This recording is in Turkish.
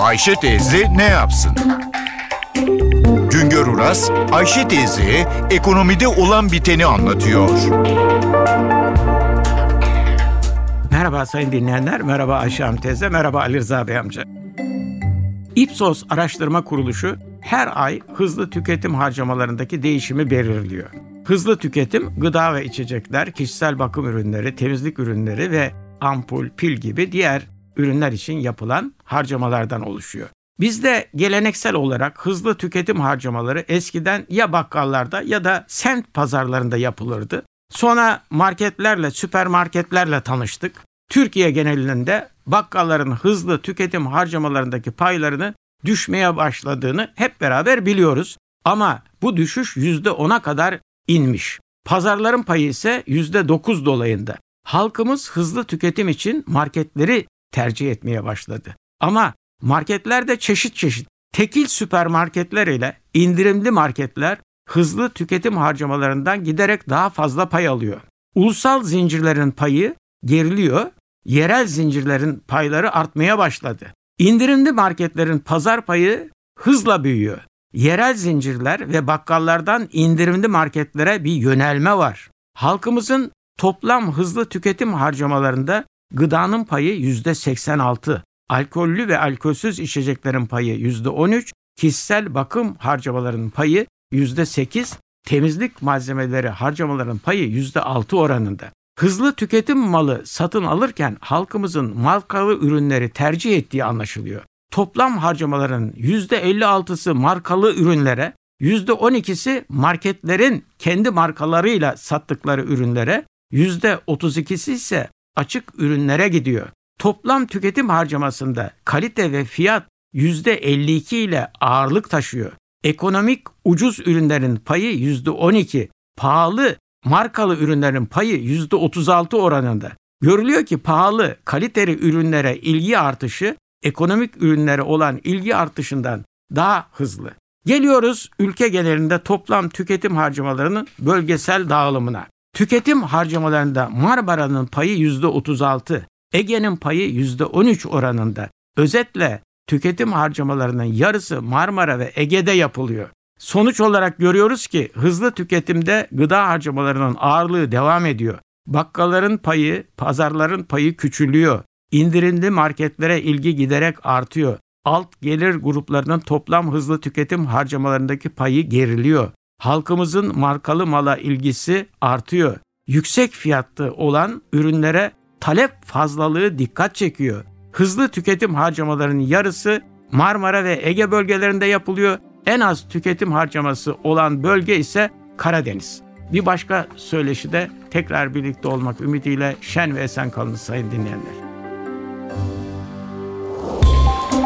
Ayşe teyze ne yapsın? Güngör Uras, Ayşe teyze ekonomide olan biteni anlatıyor. Merhaba sayın dinleyenler, merhaba Ayşe teyze, merhaba Ali Rıza Bey amca. Ipsos Araştırma Kuruluşu her ay hızlı tüketim harcamalarındaki değişimi belirliyor. Hızlı tüketim gıda ve içecekler, kişisel bakım ürünleri, temizlik ürünleri ve ampul, pil gibi diğer ürünler için yapılan harcamalardan oluşuyor. Bizde geleneksel olarak hızlı tüketim harcamaları eskiden ya bakkallarda ya da sent pazarlarında yapılırdı. Sonra marketlerle, süpermarketlerle tanıştık. Türkiye genelinde bakkalların hızlı tüketim harcamalarındaki paylarını düşmeye başladığını hep beraber biliyoruz. Ama bu düşüş %10'a kadar inmiş. Pazarların payı ise %9 dolayında. Halkımız hızlı tüketim için marketleri tercih etmeye başladı. Ama marketlerde çeşit çeşit tekil süpermarketler ile indirimli marketler hızlı tüketim harcamalarından giderek daha fazla pay alıyor. Ulusal zincirlerin payı geriliyor, yerel zincirlerin payları artmaya başladı. İndirimli marketlerin pazar payı hızla büyüyor. Yerel zincirler ve bakkallardan indirimli marketlere bir yönelme var. Halkımızın toplam hızlı tüketim harcamalarında gıdanın payı %86, alkollü ve alkolsüz içeceklerin payı %13, kişisel bakım harcamalarının payı %8, temizlik malzemeleri harcamaların payı %6 oranında. Hızlı tüketim malı satın alırken halkımızın markalı ürünleri tercih ettiği anlaşılıyor. Toplam harcamaların %56'sı markalı ürünlere, %12'si marketlerin kendi markalarıyla sattıkları ürünlere, %32'si ise açık ürünlere gidiyor. Toplam tüketim harcamasında kalite ve fiyat %52 ile ağırlık taşıyor. Ekonomik ucuz ürünlerin payı %12, pahalı markalı ürünlerin payı %36 oranında. Görülüyor ki pahalı, kaliteli ürünlere ilgi artışı ekonomik ürünlere olan ilgi artışından daha hızlı. Geliyoruz ülke genelinde toplam tüketim harcamalarının bölgesel dağılımına. Tüketim harcamalarında Marmara'nın payı %36, Ege'nin payı %13 oranında. Özetle tüketim harcamalarının yarısı Marmara ve Ege'de yapılıyor. Sonuç olarak görüyoruz ki hızlı tüketimde gıda harcamalarının ağırlığı devam ediyor. Bakkalların payı, pazarların payı küçülüyor. İndirimli marketlere ilgi giderek artıyor. Alt gelir gruplarının toplam hızlı tüketim harcamalarındaki payı geriliyor. Halkımızın markalı mala ilgisi artıyor. Yüksek fiyatlı olan ürünlere talep fazlalığı dikkat çekiyor. Hızlı tüketim harcamalarının yarısı Marmara ve Ege bölgelerinde yapılıyor. En az tüketim harcaması olan bölge ise Karadeniz. Bir başka söyleşide tekrar birlikte olmak ümidiyle şen ve esen kalın sayın dinleyenler.